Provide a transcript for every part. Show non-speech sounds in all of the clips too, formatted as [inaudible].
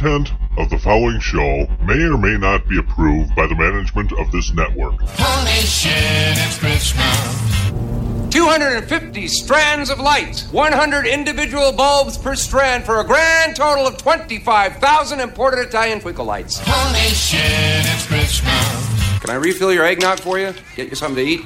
content of the following show may or may not be approved by the management of this network. Holy shit, it's Christmas. 250 strands of light, 100 individual bulbs per strand for a grand total of 25,000 imported Italian twinkle lights. Holy shit, it's Christmas. Can I refill your eggnog for you? Get you something to eat?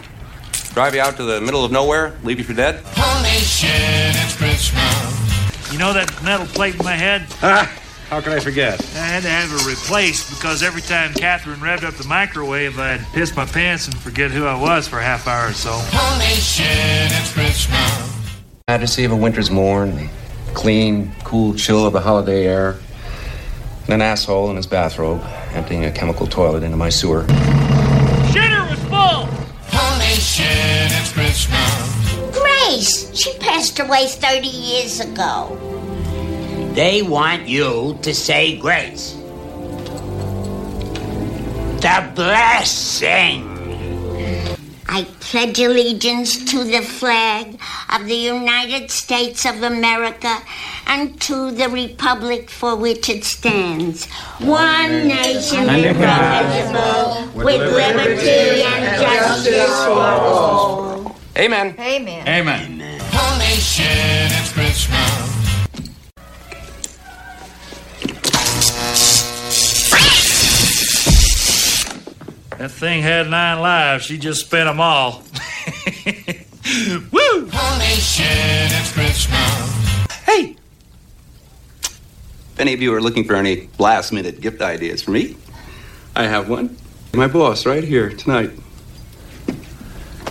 Drive you out to the middle of nowhere? Leave you for dead? Holy shit, it's Christmas. You know that metal plate in my head? [laughs] Ah, how can I forget? I had to have it replaced because every time Catherine revved up the microwave, I'd piss my pants and forget who I was for a half hour or so. Holy shit, it's Christmas. Majesty of a winter's morn, the clean, cool chill of the holiday air, and an asshole in his bathrobe emptying a chemical toilet into my sewer. Shitter was full! Holy shit, it's Christmas. Grace, she passed away 30 years ago. They want you to say grace. The blessing. I pledge allegiance to the flag of the United States of America and to the republic for which it stands. One nation indivisible, with liberty and justice for all. Amen. Amen. Amen. Holy shit, it's Christmas. That thing had nine lives. She just spent them all. [laughs] Woo! Holy shit, it's Christmas. Hey! If any of you are looking for any last minute gift ideas for me, I have one. My boss, right here tonight.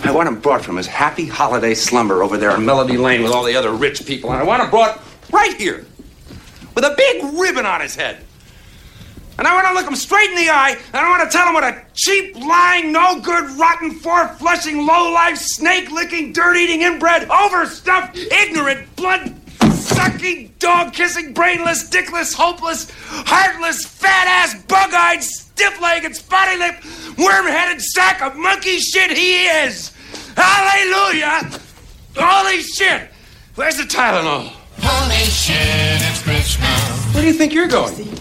I want him brought from his happy holiday slumber over there on Melody Lane with all the other rich people, and I want him brought right here with a big ribbon on his head. And I want to look him straight in the eye, and I want to tell him what a cheap, lying, no good, rotten, four flushing, low life, snake licking, dirt eating, inbred, overstuffed, ignorant, blood sucking, dog kissing, brainless, dickless, hopeless, heartless, fat ass, bug eyed, stiff legged, spotty lipped, worm headed sack of monkey shit he is! Hallelujah! Holy shit! Where's the Tylenol? Holy shit, it's Christmas. Where do you think you're going?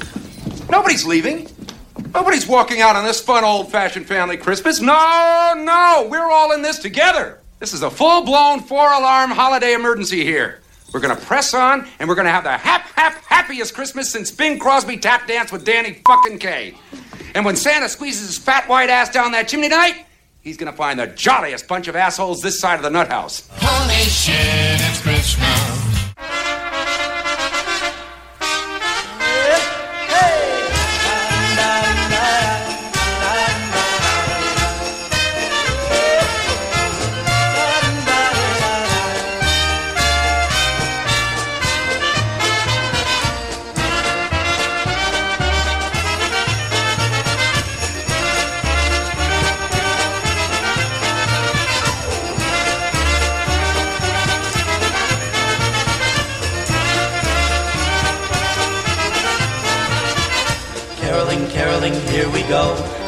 Nobody's leaving. Nobody's walking out on this fun old fashioned family Christmas. No, no, we're all in this together. This is a full blown four alarm holiday emergency here. We're gonna press on and we're gonna have the hap hap happiest Christmas since Bing Crosby tap danced with Danny fucking Kaye. And when Santa squeezes his fat white ass down that chimney tonight, he's gonna find the jolliest bunch of assholes this side of the nut house. Holy shit, it's Christmas.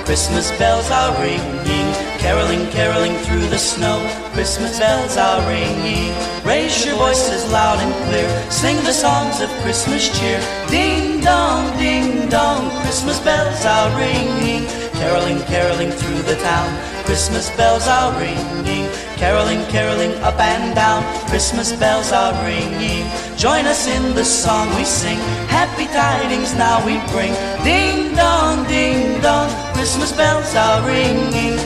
Christmas bells are ringing. Caroling, caroling through the snow. Christmas bells are ringing. Raise your voices loud and clear. Sing the songs of Christmas cheer. Ding dong, ding dong. Christmas bells are ringing. Caroling, caroling through the town. Christmas bells are ringing. Caroling, caroling up and down. Christmas bells are ringing. Join us in the song we sing. Happy tidings now we bring. Ding dong, ding dong. Christmas bells are ringing.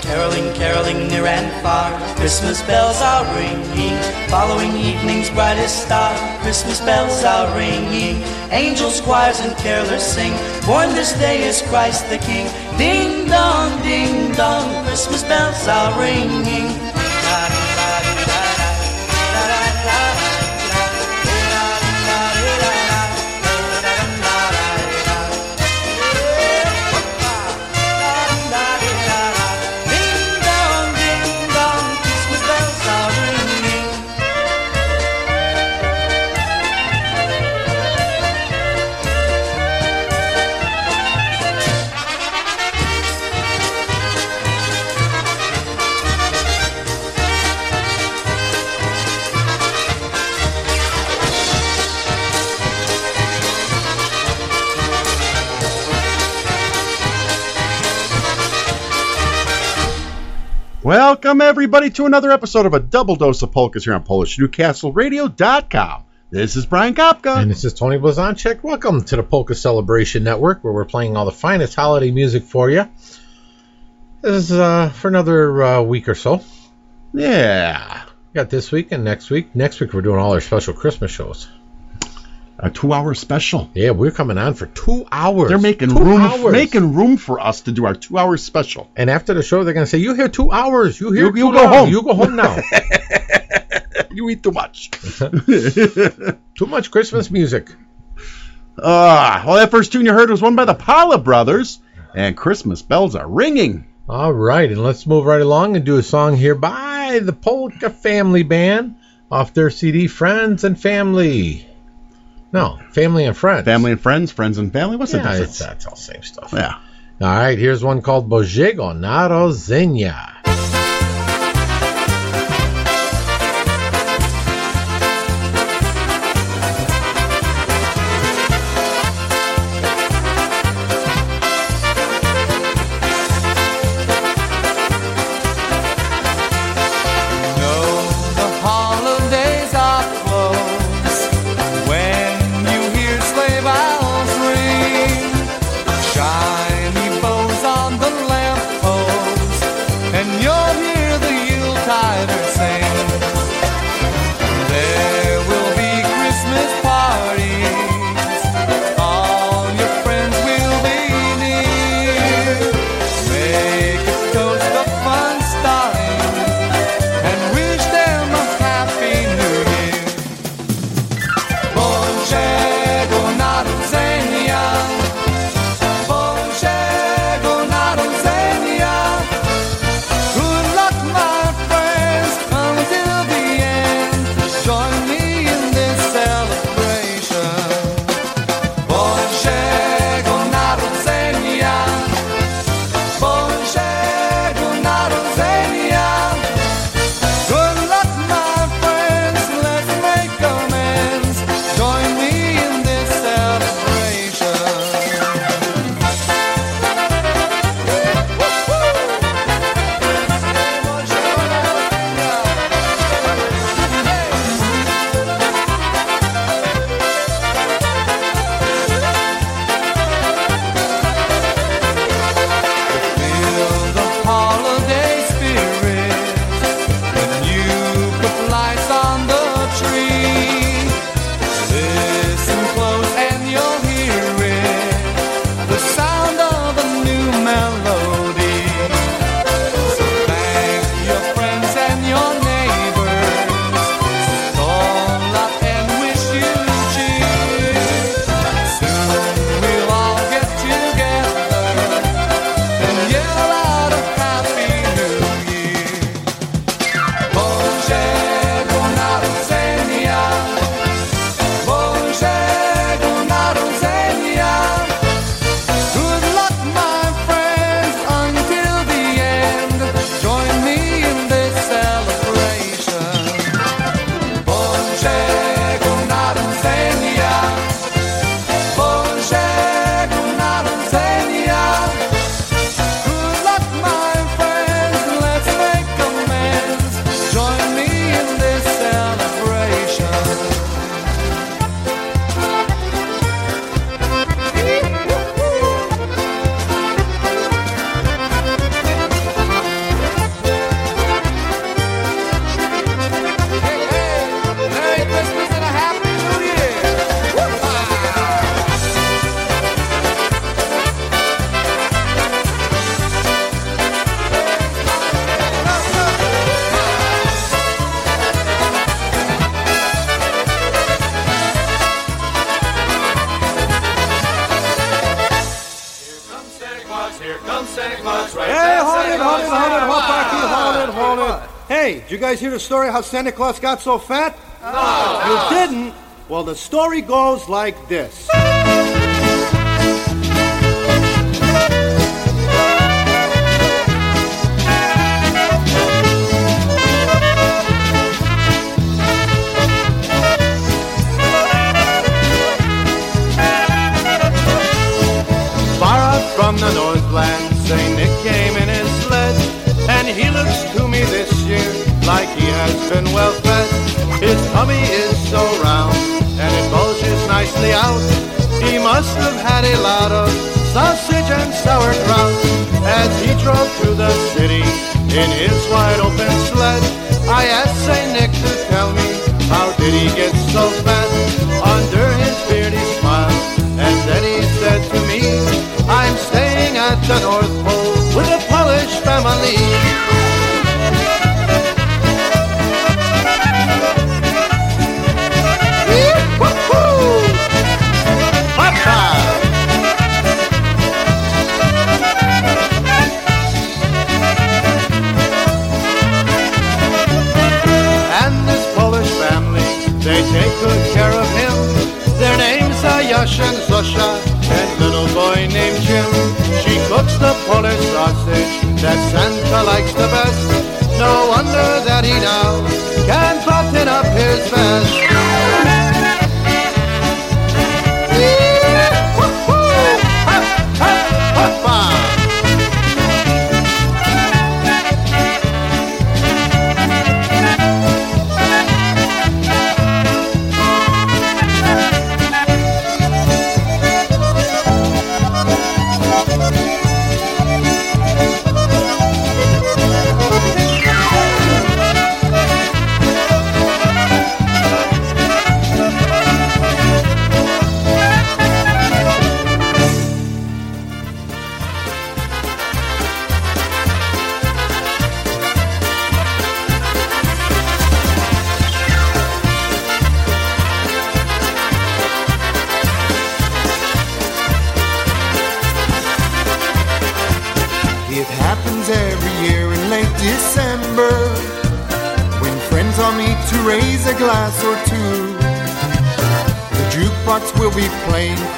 Caroling, caroling near and far, Christmas bells are ringing. Following evening's brightest star, Christmas bells are ringing. Angels, choirs, and carolers sing. Born this day is Christ the King. Ding dong, ding dong, Christmas bells are ringing. Welcome, everybody, to another episode of a double dose of polkas here on PolishNewcastleRadio.com. This is Brian Kapka. And this is Tony Blazonczyk. Welcome to the Polka Celebration Network, where we're playing all the finest holiday music for you. This is uh, for another uh, week or so. Yeah. We got this week and next week. Next week, we're doing all our special Christmas shows. A two-hour special. Yeah, we're coming on for two hours. They're making Two room, hours. making room for us to do our two-hour special. And after the show, they're going to say, "You here two hours? You here? You- you go long. home." You go home now." [laughs] [laughs] You eat too much. [laughs] too much Christmas music. Ah, well, that first tune you heard was one by the Paula Brothers, and Christmas bells are ringing. All right, and let's move right along and do a song here by the Polka Family Band off their CD "Friends and Family." No, Family and Friends. Family and friends, friends and family. What's the Yeah, difference? it's, that's all same stuff. Yeah. All right, here's one called Bożego Narodzenia. Did you guys hear the story how Santa Claus got so fat? No. You didn't? Well, the story goes like this. Been well fed. His tummy is so round, and it bulges nicely out. He must have had a lot of sausage and sauerkraut as he drove through the city in his wide open sled. I asked Saint Nick to tell me how did he get so fat? Under his beard he smiled, and then he said to me, I'm staying at the North Pole with a Polish family. Take good care of him. Their names are Yash and Zosha, and little boy named Jim. She cooks the Polish sausage that Santa likes the best. No wonder that he now can button up his vest. It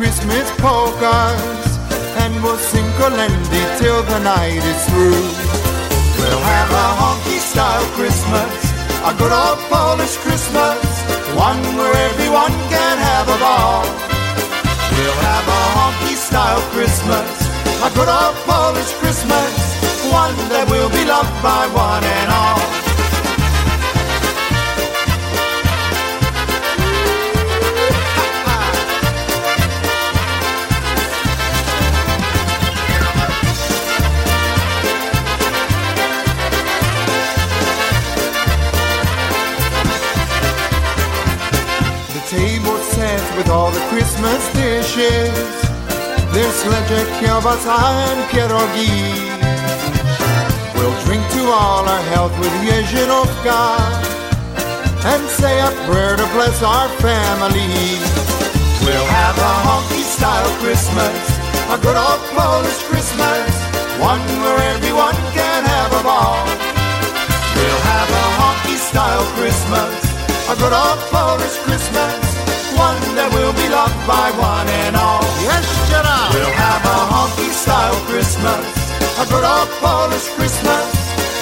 Christmas polkas and we'll sing Colendi till the night is through. We'll have a honky style Christmas, a good old Polish Christmas, one where everyone can have a ball. We'll have a honky style Christmas, a good old Polish Christmas, one that will be loved by one and all. Table set with all the Christmas dishes. There's sledge kielbasa and pierogi. We'll drink to all our health with Jezierovka and say a prayer to bless our family. We'll have a honky style Christmas, a good old Polish Christmas, one where everyone can have a ball. We'll have a honky style Christmas, a good old Polish Christmas, one that will be loved by one and all. Yes, Gerard. We'll have a honky style Christmas, a good old Polish Christmas,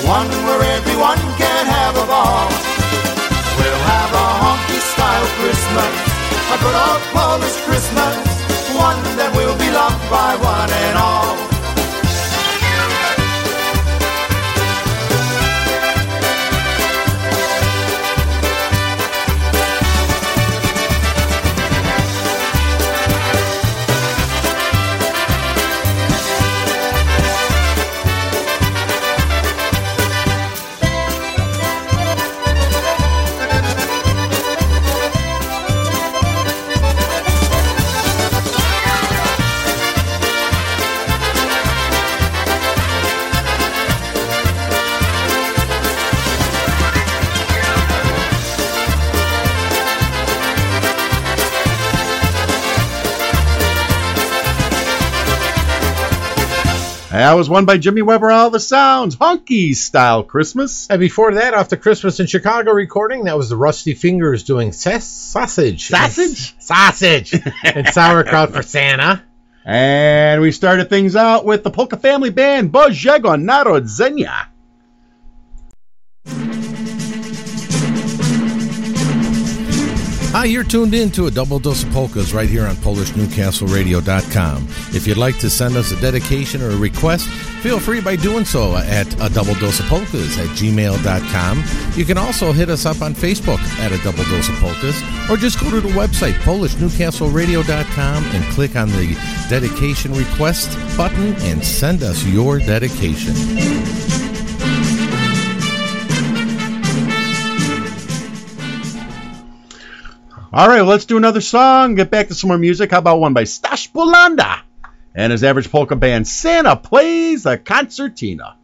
one where everyone can have a ball. We'll have a honky style Christmas, a good old Polish Christmas, one that will be loved by one and all. That was one by Jimmy Weber, All the Sounds, Honky Style Christmas. And before that, off the Christmas in Chicago recording, that was the Rusty Fingers doing ses- sausage. Sausage? Sausage. and sauerkraut for Santa. And we started things out with the Polka Family Band, Bożego Narodzenia. Hi, you're tuned in to a double dose of polkas right here on PolishNewcastleRadio.com. If you'd like to send us a dedication or a request, feel free by doing so at a double dose of polkas at gmail.com. You can also hit us up on Facebook at a double dose of polkas, or just go to the website PolishNewcastleRadio.com and click on the dedication request button and send us your dedication. All right, let's do another song. Get back to some more music. How about one by Stash Bulanda and his average polka band Santa plays a concertina.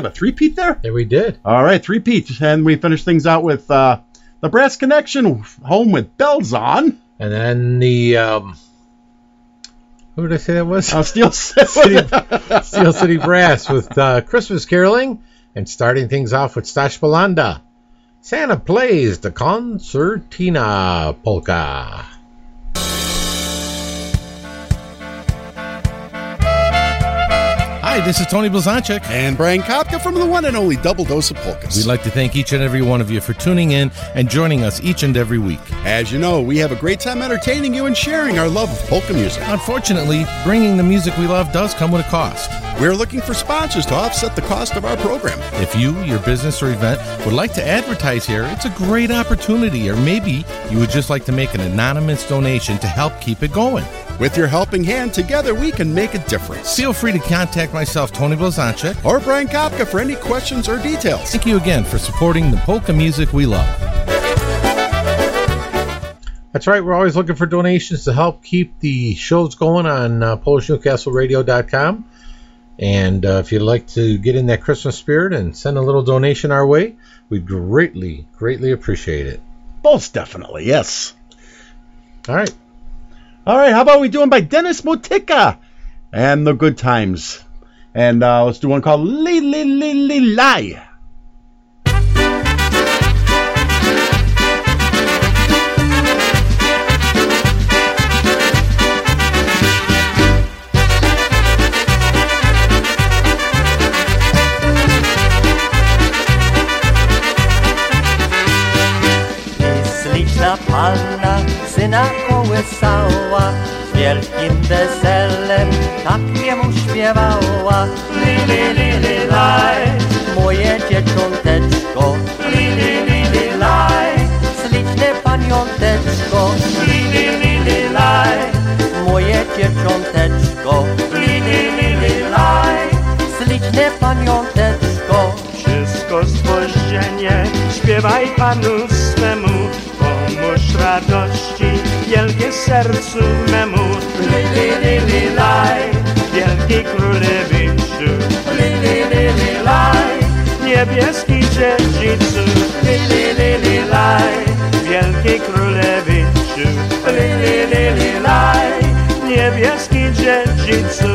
Have a three peat there? Yeah, we did. All right, three peat, and we finish things out with uh, the Brass Connection, home with bells on. And then the um, who did I say that was? Uh, Steel City, [laughs] Steel City Brass with uh, Christmas caroling, and starting things off with Stash Bulanda. Santa plays the concertina polka. Hi, this is Tony Blazonczyk. And Brian Kapka from the one and only Double Dose of Polkas. We'd like to thank each and every one of you for tuning in and joining us each and every week. As you know, we have a great time entertaining you and sharing our love of polka music. Unfortunately, bringing the music we love does come with a cost. We're looking for sponsors to offset the cost of our program. If you, your business, or event would like to advertise here, it's a great opportunity. Or maybe you would just like to make an anonymous donation to help keep it going. With your helping hand, together we can make a difference. Feel free to contact myself, Tony Blazonczyk, or Brian Kapka for any questions or details. Thank you again for supporting the polka music we love. That's right. We're always looking for donations to help keep the shows going on uh, PolishNewcastleRadio.com. And uh, if you'd like to get in that Christmas spirit and send a little donation our way, we'd greatly, greatly appreciate it. Most definitely, yes. All right. All right, how about we do one by Dennis Motika and the Good Times? And uh, let's do one called Li Li Li Lie. Panna syna kołysała, z wielkim weselem tak jemu śpiewała. Li, li, li, li, laj, moje dzieciąteczko, li, li, li, li, laj, śliczne paniąteczko, li, li, li, li, laj, moje dzieciąteczko, li, li, li, li, laj, śliczne paniąteczko. Wszystko spojrzenie, śpiewaj Panu swemu, pomóż radości, wielkie sercu memu. Li, li, li, li, laj, wielki królewiczu. Li, li, li, li, laj, niebieski dziedzicu. Li, li, li, li, laj, wielki królewiczu. Li, li, li, li, laj, niebieski dziedzicu.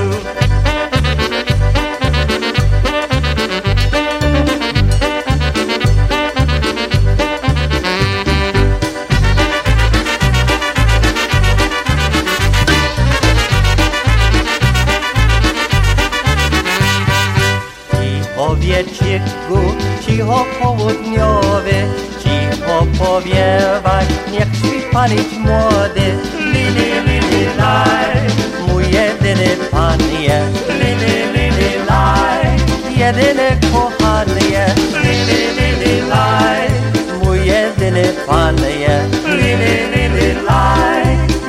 panić młody, lili, lili, laj. Mój jedyny pan jest, lili, lili, laj. Jedyny kochany jest, lili, lili, laj. Mój jedyny pan jest, lili, lili, laj.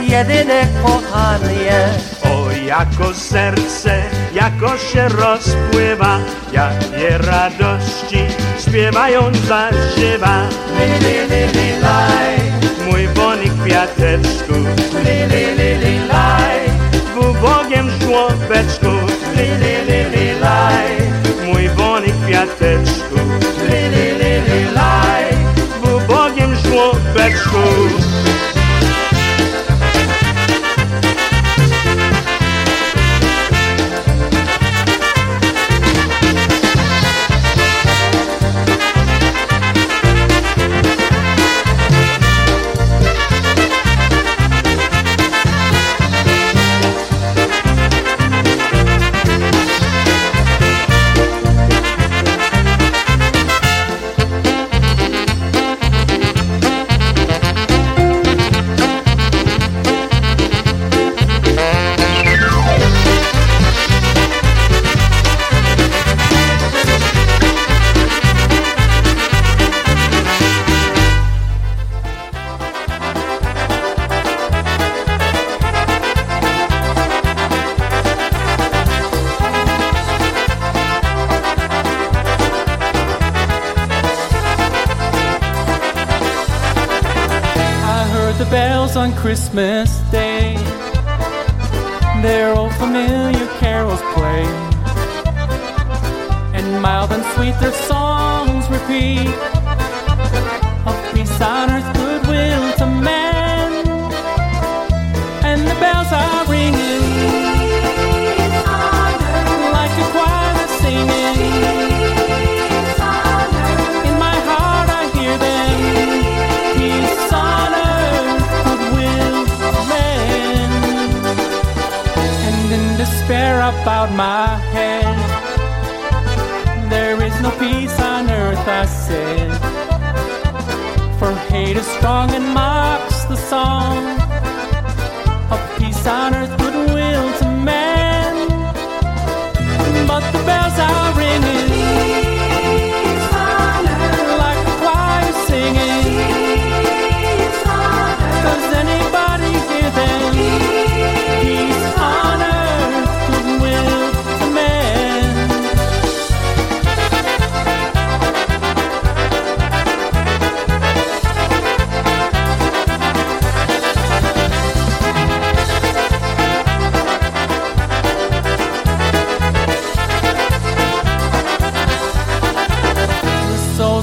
Jedyny kochany jest. O, jako serce, jako się rozpływa, jakie radości śpiewając zażywa. Lili, lili, laj kwiateczku, li li li li laj, w ubogiem żłobeczku, li li li li laj, mój bony kwiateczku, li li li li laj, w ubogiem żłobeczku. man.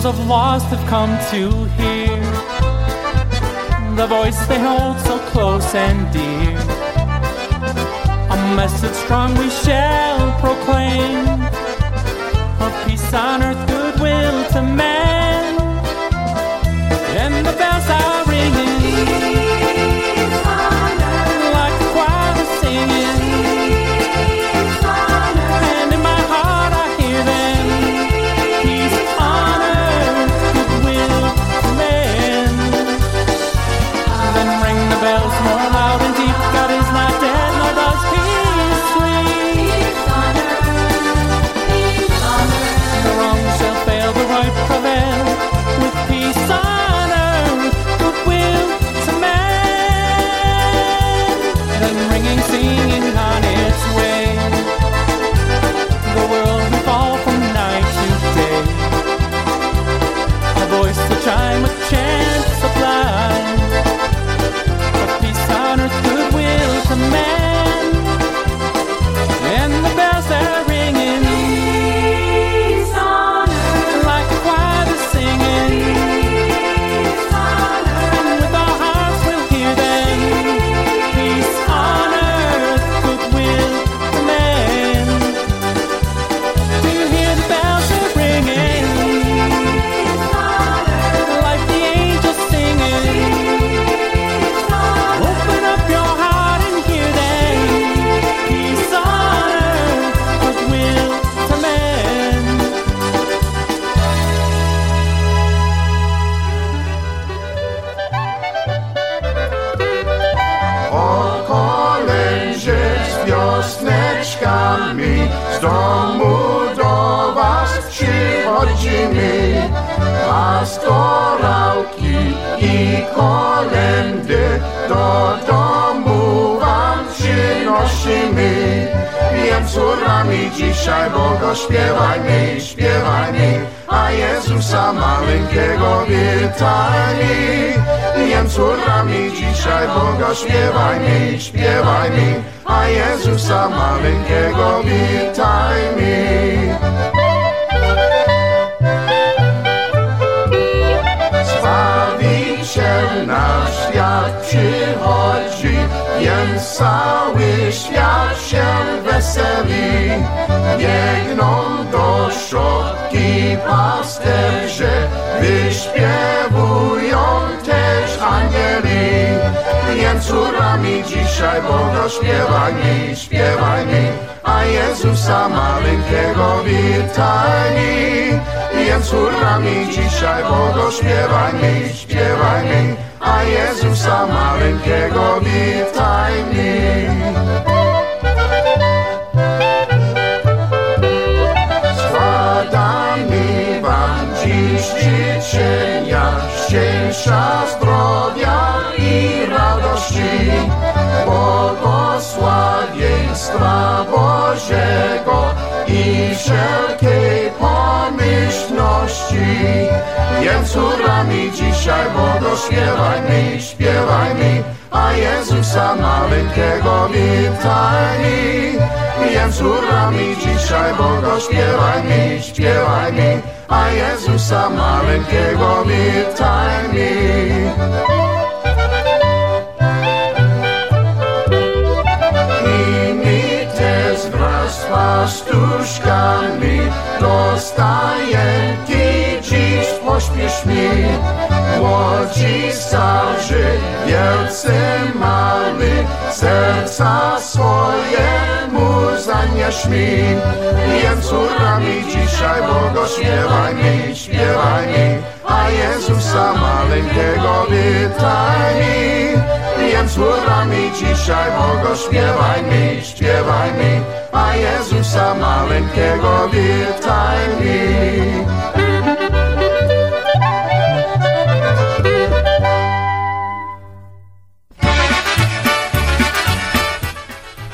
souls of lost have come to hear the voice they hold so close and dear. A message strong we shall proclaim of peace on earth, goodwill to men. Pastorałki i kolendy do domu wam przynosimy. Wiem córami dzisiaj Boga śpiewajmy, śpiewajmy, a Jezusa maleńkiego witajmy. Wiem córami dzisiaj Boga śpiewajmy, śpiewajmy, a Jezusa maleńkiego witajmy. Na świat przychodzi, więc cały świat się weseli. Biegną do środki pasterze, wieczorami dzisiaj Boga śpiewaj mi, śpiewaj mi, a Jezusa maleńkiego witaj mi. Wieczorami dzisiaj Boga śpiewaj mi, śpiewaj mi, a Jezusa maleńkiego witaj mi. Dziś życzenia, ścieższa Bożego i wszelkiej pomyślności. Jęzurami dzisiaj Bogo śpiewaj mi, śpiewaj mi, a Jezusa maleńkiego witaj mi. Jęzurami dzisiaj Bogo śpiewaj mi, śpiewaj mi, a Jezusa maleńkiego witaj mi. Getsemany serca swoje swojemu zaniesz mi. Jezurami dzisiaj Bogo śpiewaj mi, śpiewaj mi, a Jezusa maleńkiego witaj mi. Jezurami dzisiaj Bogo śpiewaj mi, śpiewaj mi, a Jezusa maleńkiego witaj mi.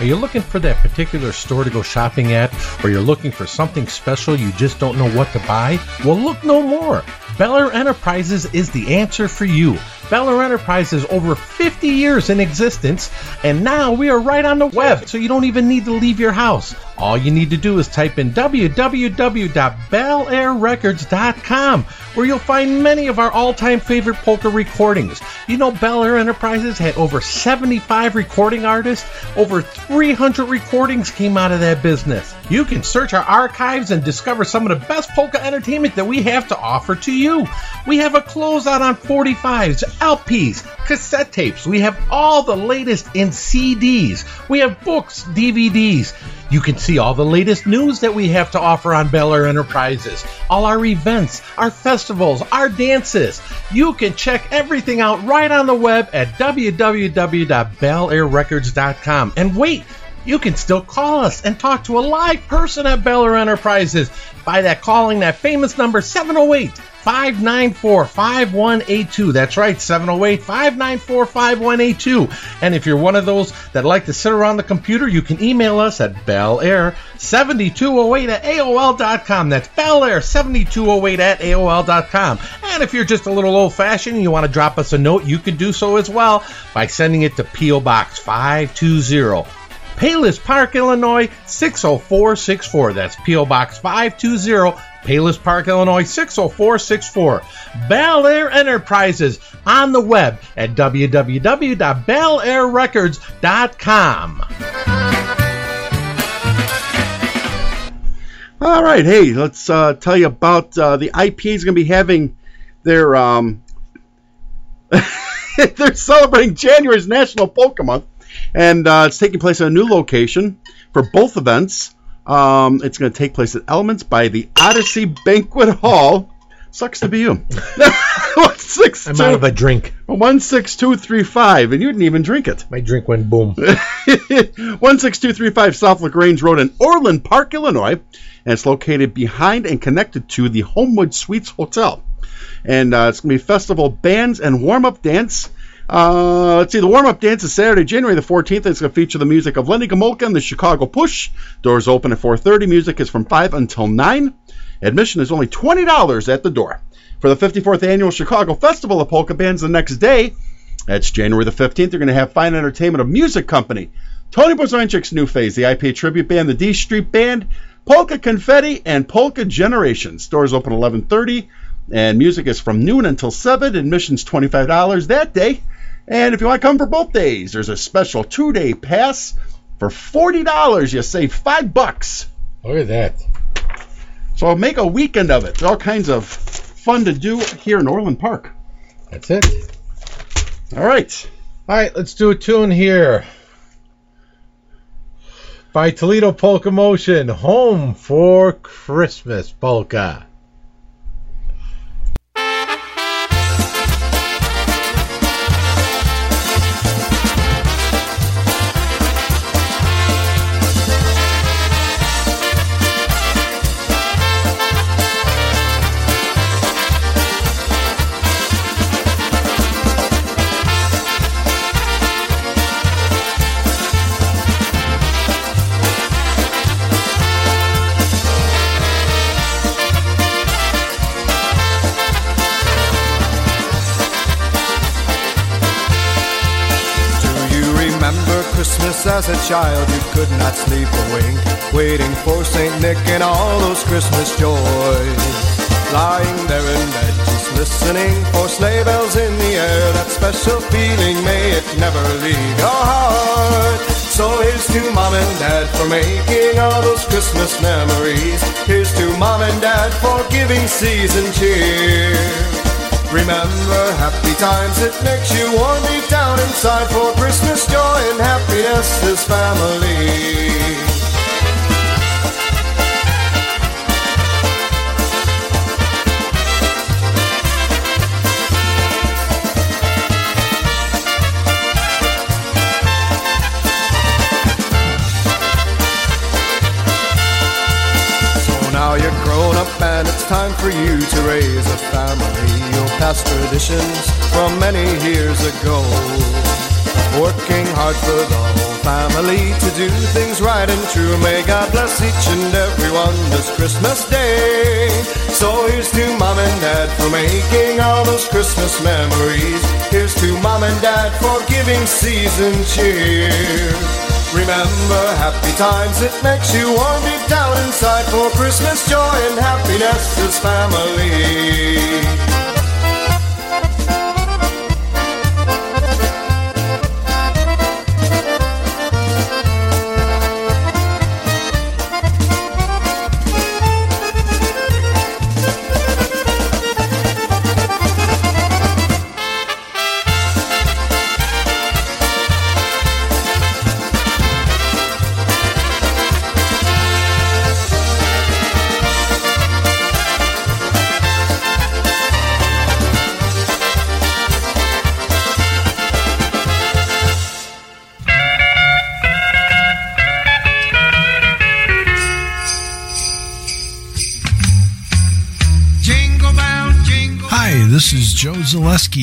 You looking for that particular store to go shopping at, or you're looking for something special you just don't know what to buy? Well, look no more. Bel Air Enterprises is the answer for you. Bel Air Enterprises over 50 years in existence, and now we are right on the web, so you don't even need to leave your house. All you need to do is type in www.belairrecords.com, where you'll find many of our all-time favorite polka recordings. You know, Bel Air Enterprises had over 75 recording artists. Over 300 recordings came out of that business. You can search our archives and discover some of the best polka entertainment that we have to offer to you. We have a closeout on 45s, LPs, cassette tapes. We have all the latest in CDs. We have books, DVDs. You can see all the latest news that we have to offer on Bel Air Enterprises, all our events, our festivals, our dances. You can check everything out right on the web at www.belairrecords.com. And wait, you can still call us and talk to a live person at Bel Air Enterprises by that calling that famous number 708 594 5182. That's right, 708 594 5182. And if you're one of those that like to sit around the computer, you can email us at bellair7208 at AOL.com. That's bellair7208 at AOL.com. And if you're just a little old fashioned and you want to drop us a note, you can do so as well by sending it to P.O. Box 520. Palos Park, Illinois 60464. That's P.O. Box 520, Palos Park, Illinois 60464. Bel Air Enterprises on the web at www.belairrecords.com. All right, hey, let's uh, tell you about uh, the IPA is going to be having their um, [laughs] they're celebrating January's National Polka Month, and uh, it's taking place at a new location for both events. Um, it's going to take place at Elements by the Odyssey Banquet Hall. Sucks to be you. [laughs] One six I'm out of a drink. one six two three five, and you didn't even drink it. My drink went boom. [laughs] One six two three five South Lagrange Road in Orland Park, Illinois, and it's located behind and connected to the Homewood Suites Hotel. and uh, it's going to be festival bands and warm up dance. Uh, let's see, the warm up dance is Saturday, January the 14th. It's going to feature the music of Lenny Gomolka and the Chicago Push. Doors open at 4:30. Music is from 5 until 9. Admission is only $20 at the door. For the 54th annual Chicago Festival of Polka Bands the next day, that's January the 15th, they're going to have fine entertainment of Music Company, Tony Blazonczyk's New Phase, the IP Tribute Band, the D Street Band, Polka Confetti, and Polka Generations. Doors open 11:30, and music is from noon until 7. Admission's $25 that day. And if you want to come for both days, there's a special two-day pass for $40. You save five bucks. Look at that. So make a weekend of it. There's all kinds of fun to do here in Orland Park. That's it. All right. All right, let's do a tune here. By Toledo Polka Motion, Home for Christmas Polka. A child? You could not sleep a wink, waiting for Saint Nick and all those Christmas joys. Lying there in bed, just listening for sleigh bells in the air. That special feeling, may it never leave your heart. So here's to mom and dad for making all those Christmas memories. Here's to mom and dad for giving season cheer. Remember happy times, it makes you warm deep down inside for Christmas joy and happiness is family. Now you're grown up and it's time for you to raise a family. You'll pass traditions from many years ago. Working hard for the whole family to do things right and true. May God bless each and every one this Christmas day. So here's to mom and dad for making all those Christmas memories. Here's to mom and dad for giving season cheer. Remember happy times, it makes you warm deep down inside for Christmas joy and happiness is family.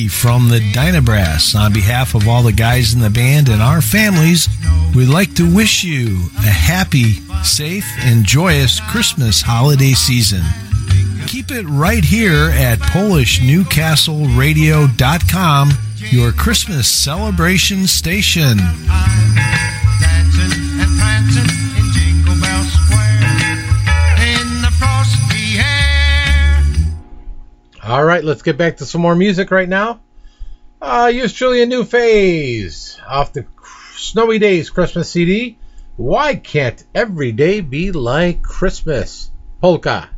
From the Dynabrass. On behalf of all the guys in the band and our families, we'd like to wish you a happy, safe, and joyous Christmas holiday season. Keep it right here at PolishNewcastleRadio.com, your Christmas celebration station. All right, let's get back to some more music right now. Uh, yours truly a new phase off the Snowy Days Christmas CD. Why can't every day be like Christmas? Polka.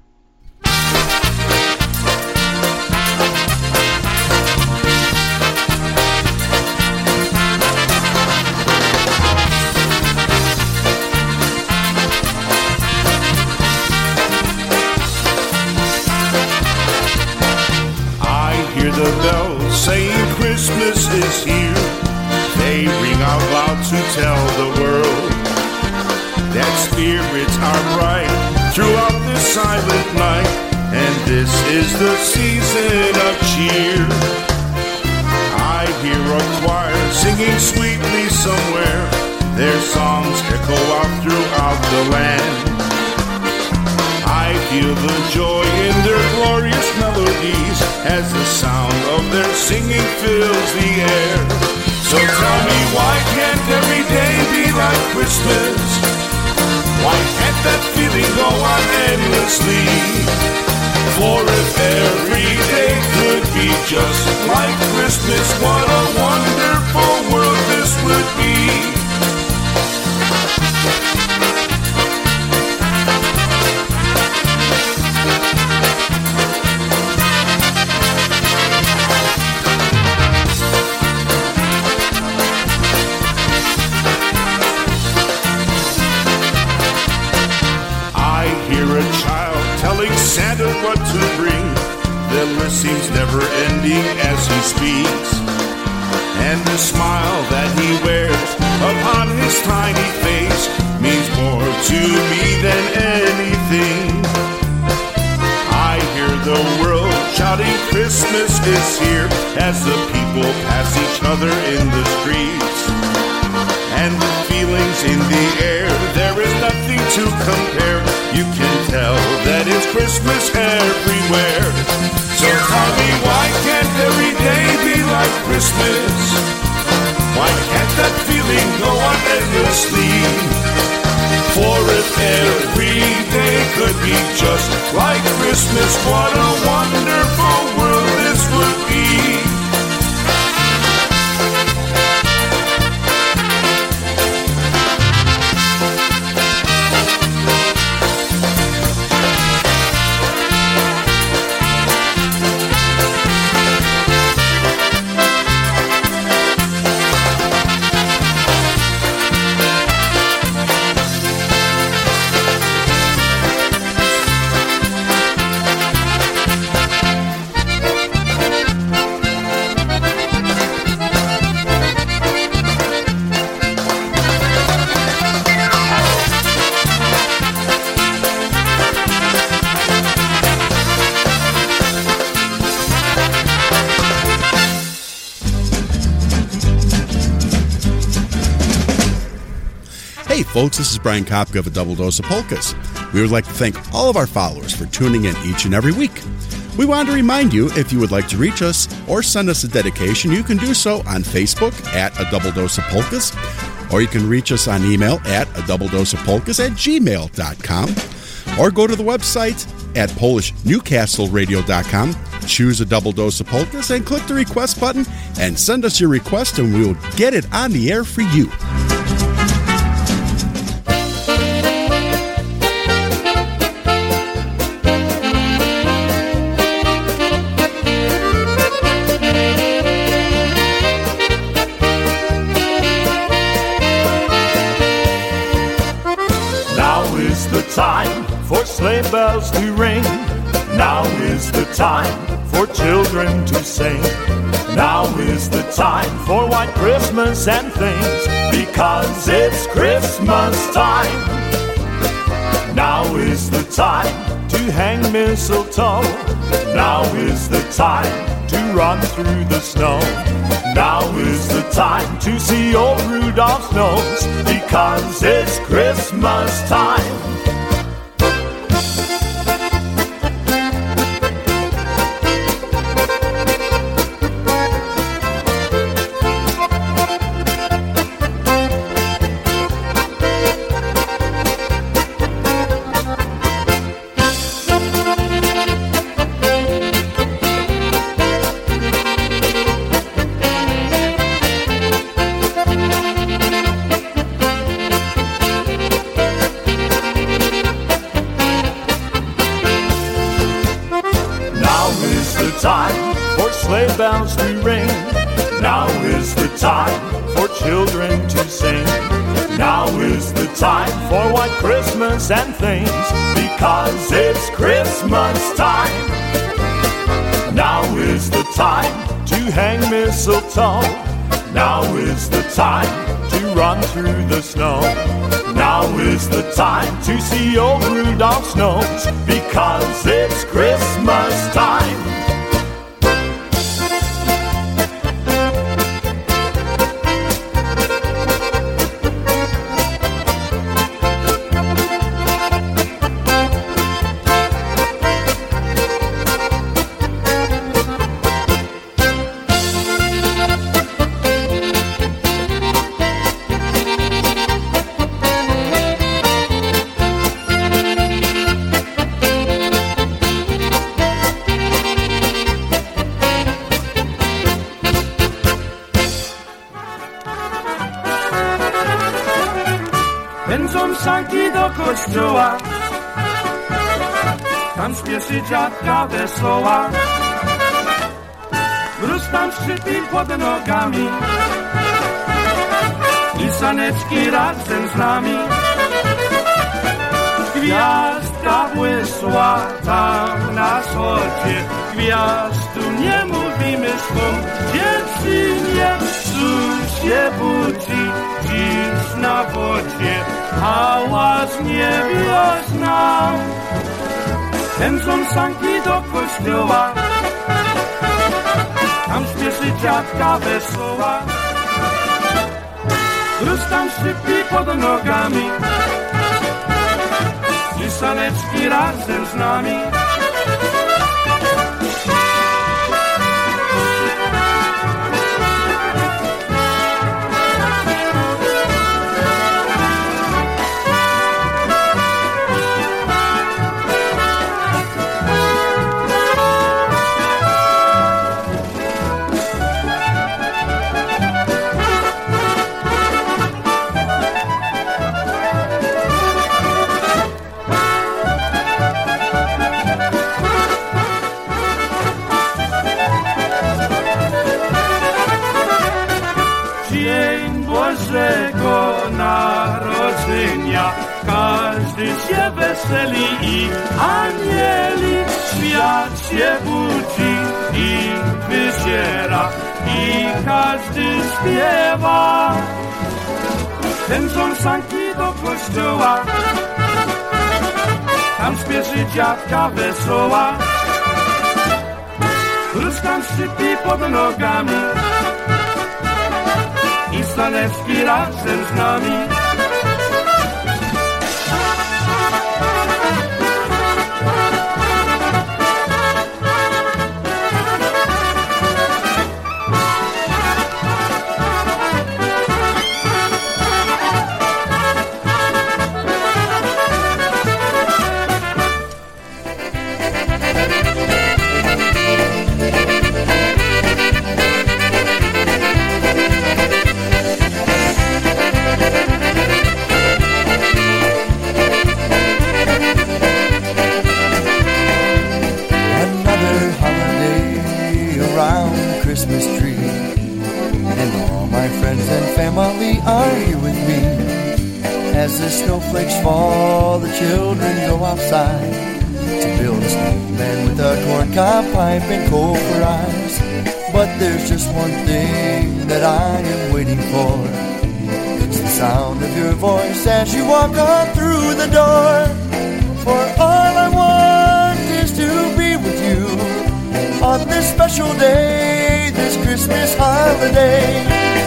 As the sound of their singing fills the air. So tell me, why can't every day be like Christmas? Why can't that feeling go on endlessly? For if every day could be just like Christmas, what a wonderful world this would be. Seems never ending as he speaks. And the smile that he wears upon his tiny face means more to me than anything. I hear the world shouting Christmas is here as the people pass each other in the streets. And the feelings in the air, there is nothing to compare. You can tell that it's Christmas everywhere. Christmas? Why can't that feeling go on endlessly? For if every day could be just like Christmas, what a wonderful world folks, this is Brian Kapka of A Double Dose of Polkas. We would like to thank all of our followers for tuning in each and every week. We want to remind you if you would like to reach us or send us a dedication, you can do so on Facebook at A Double Dose of Polkas, or you can reach us on email at A Double Dose of Polkas at gmail.com, or go to the website at PolishNewcastleRadio.com, choose A Double Dose of Polkas, and click the request button and send us your request, and we will get it on the air for you. For sleigh bells to ring. Now is the time for children to sing. Now is the time for white Christmas and things because it's Christmas time. Now is the time to hang mistletoe. Now is the time to run through the snow. Now is the time to see old Rudolph's nose because it's Christmas time. To see old Rudolph's nose pod nogami. I saneczki razem z nami. Gwiazdka błysła tam na wschodzie Gwiazdu nie mówimy swą dziewczynie Cóż się budzi. Dziś na wodzie Hałas nie wiosna. Pędzą sanki do kościoła Tam śpieszy dziadka wesoła. Gruz tam pod nogami I saneczki razem z nami się weseli i anieli Świat się budzi i wyziera I każdy śpiewa Pędzą sanki do kościoła Tam śpieszy dziadka wesoła tam szczypi pod nogami i Stanewski razem z nami. Pipe and coal for eyes. But there's just one thing that I am waiting for. It's the sound of your voice as you walk on through the door. For all I want is to be with you on this special day, this Christmas holiday.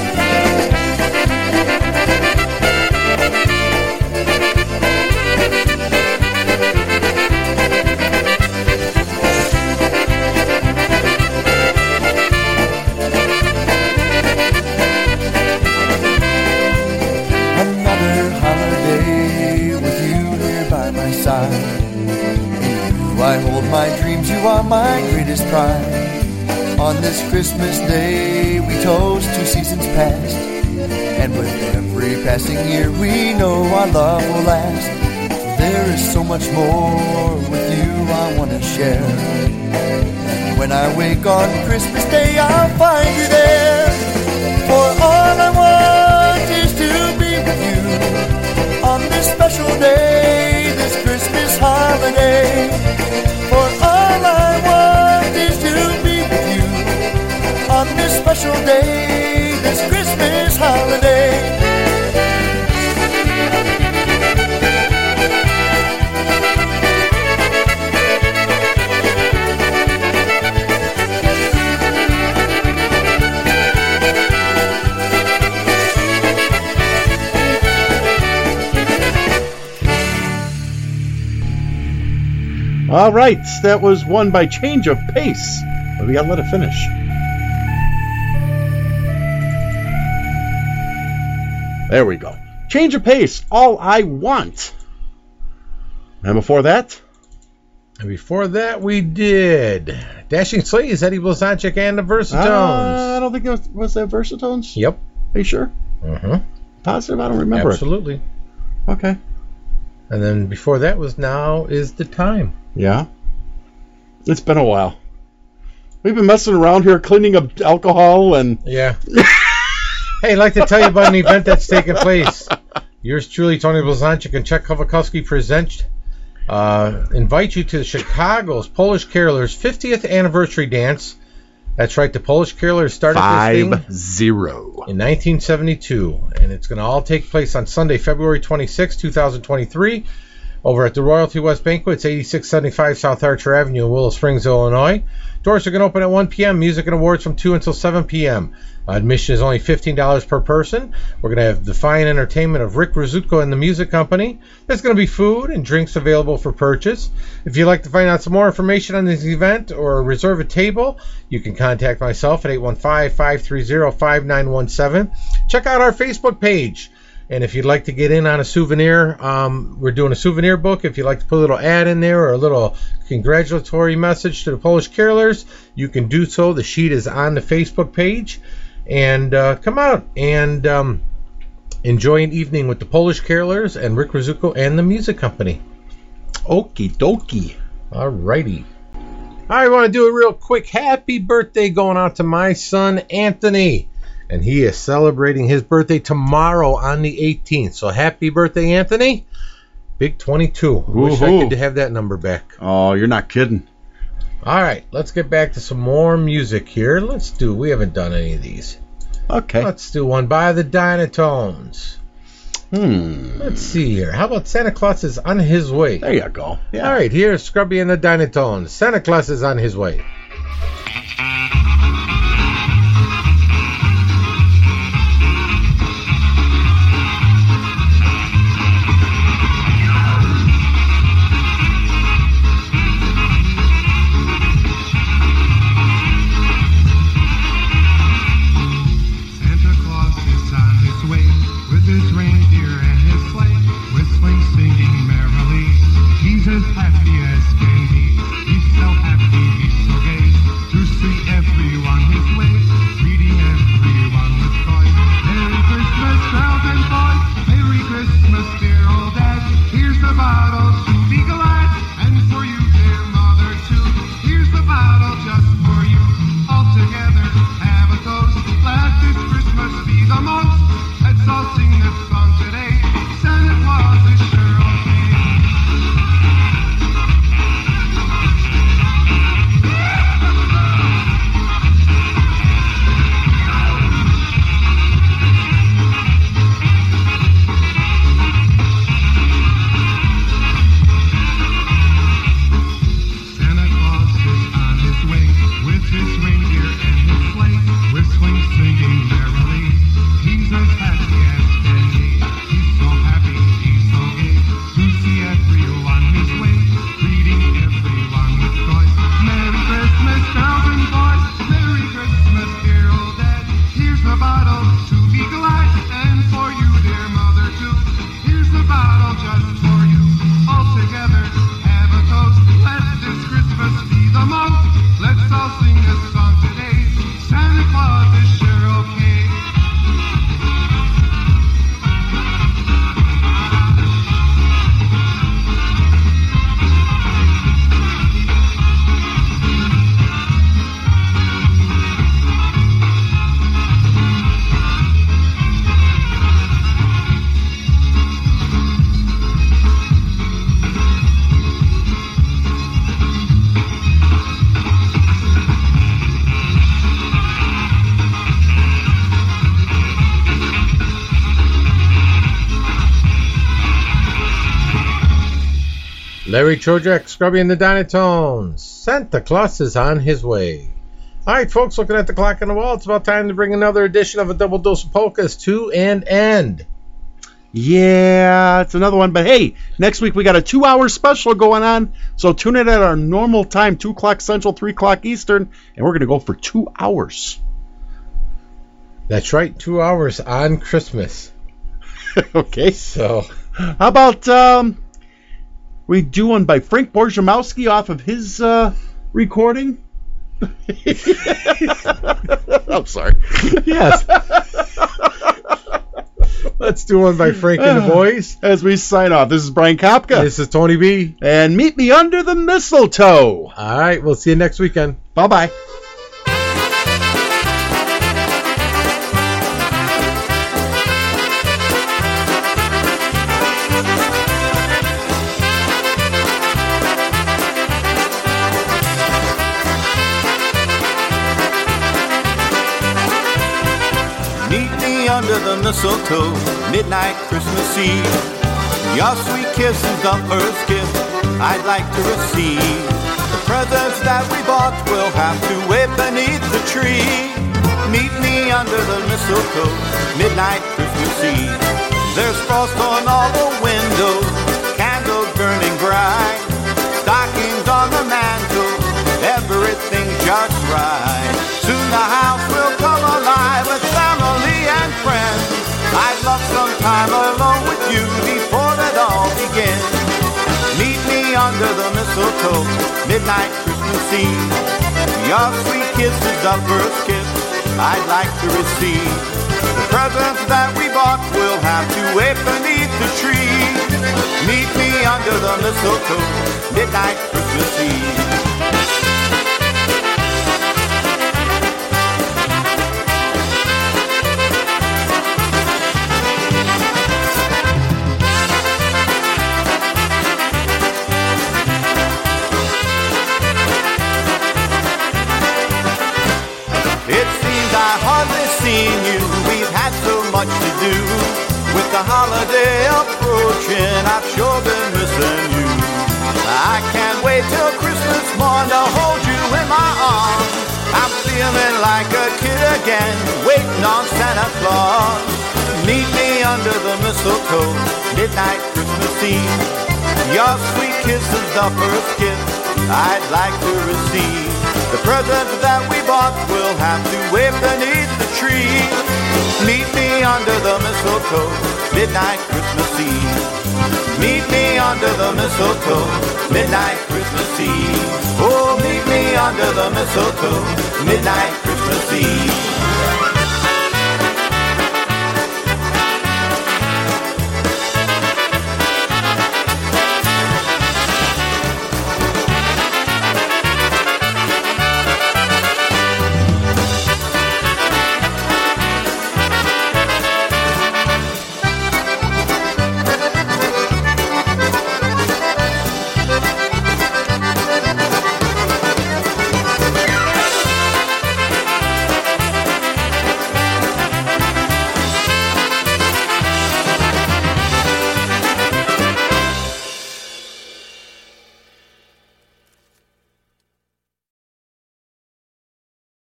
Side. You I hold my dreams, you are my greatest pride. On this Christmas day, we toast two seasons past. And with every passing year, we know our love will last. There is so much more with you I want to share. When I wake on Christmas Day, I'll find you there. For all I want is to be with you on this special day, this Christmas holiday. For all I want is to be with you on this special day, this Christmas holiday. All right, that was won by Change of Pace. But we gotta let it finish. There we go. Change of Pace, All I Want. And before that? And before that, we did Dashing Sleeves, Eddie Blazonczyk, and the Versatones. Uh, I don't think it was, was that Versatones? Yep. Are you sure? Mm-hmm. Positive? I don't remember it. Absolutely. Okay. And then before that was Now is the Time. Yeah. It's been a while. We've been messing around here cleaning up alcohol and Yeah. [laughs] hey, I'd like to tell you about an event that's taking place. Yours truly, Tony Blazonczyk and Chuck Kovakovsky present, uh, invite you to Chicago's Polish Carolers 50th anniversary dance. That's right, the Polish Carolers started this thing five zero. in 1972, and it's going to all take place on Sunday, February 26, 2023, over at the Royalty West Banquets, 8675 South Archer Avenue in Willow Springs, Illinois. Doors are going to open at 1 p.m. Music and awards from 2 until 7 p.m. Admission is only $15 per person. We're going to have the fine entertainment of Rick Rizzuto and the Music Company. There's going to be food and drinks available for purchase. If you'd like to find out some more information on this event or reserve a table, you can contact myself at 815-530-5917. Check out our Facebook page. And if you'd like to get in on a souvenir, um, we're doing a souvenir book. If you'd like to put a little ad in there or a little congratulatory message to the Polish Carolers, you can do so. The sheet is on the Facebook page. And uh, come out and um, enjoy an evening with the Polish Carolers and Rick Rizzuto and the Music Company. Okie dokie. Alrighty. I want to do a real quick happy birthday going out to my son Anthony. And he is celebrating his birthday tomorrow on the 18th. So happy birthday, Anthony. Big 22. Wish I could have that number back. Oh, you're not kidding. All right, let's get back to some more music here. Let's do. We haven't done any of these. Okay. Let's do one by the Dynatones. Hmm. Let's see here. How about Santa Claus is on his way? There you go. Yeah. All right, here's Scrubby and the Dynatones. Santa Claus is on his way. Larry Trojak, Scrubby and the Dynatones. Santa Claus is on his way. All right, folks, looking at the clock on the wall, it's about time to bring another edition of a double dose of polkas to an end. Yeah, it's another one. But hey, next week we got a two-hour special going on. So tune in at our normal time, two o'clock Central, three o'clock Eastern, and we're gonna go for two hours. That's right, two hours on Christmas. [laughs] okay. So, how about um, we do one by Frank Borzamowski off of his uh, recording? [laughs] I'm sorry. Yes. Let's do one by Frank and the [sighs] Boys. As we sign off, this is Brian Kapka. This is Tony B. And meet me under the mistletoe. All right, we'll see you next weekend. Bye bye. The mistletoe, midnight Christmas Eve. Your sweet kiss is the first gift I'd like to receive. The presents that we bought will have to wait beneath the tree. Meet me under the mistletoe, midnight Christmas Eve. There's frost on all the windows, candles burning bright, stockings on the mantle, everything's just right. Love some time alone with you before it all begins. Meet me under the mistletoe, midnight Christmas Eve. Your sweet kiss is the first kiss I'd like to receive. The presents that we bought will have to wait beneath the tree. Meet me under the mistletoe, midnight Christmas Eve. With the holiday approaching, I've sure been missing you. I can't wait till Christmas morn to hold you in my arms. I'm feeling like a kid again, waiting on Santa Claus. Meet me under the mistletoe, midnight Christmas Eve. Your sweet kiss is the first gift I'd like to receive. The presents that we bought will have to wait beneath tree. Meet me under the mistletoe, midnight Christmas Eve. Meet me under the mistletoe, midnight Christmas Eve. Oh, meet me under the mistletoe, midnight Christmas Eve.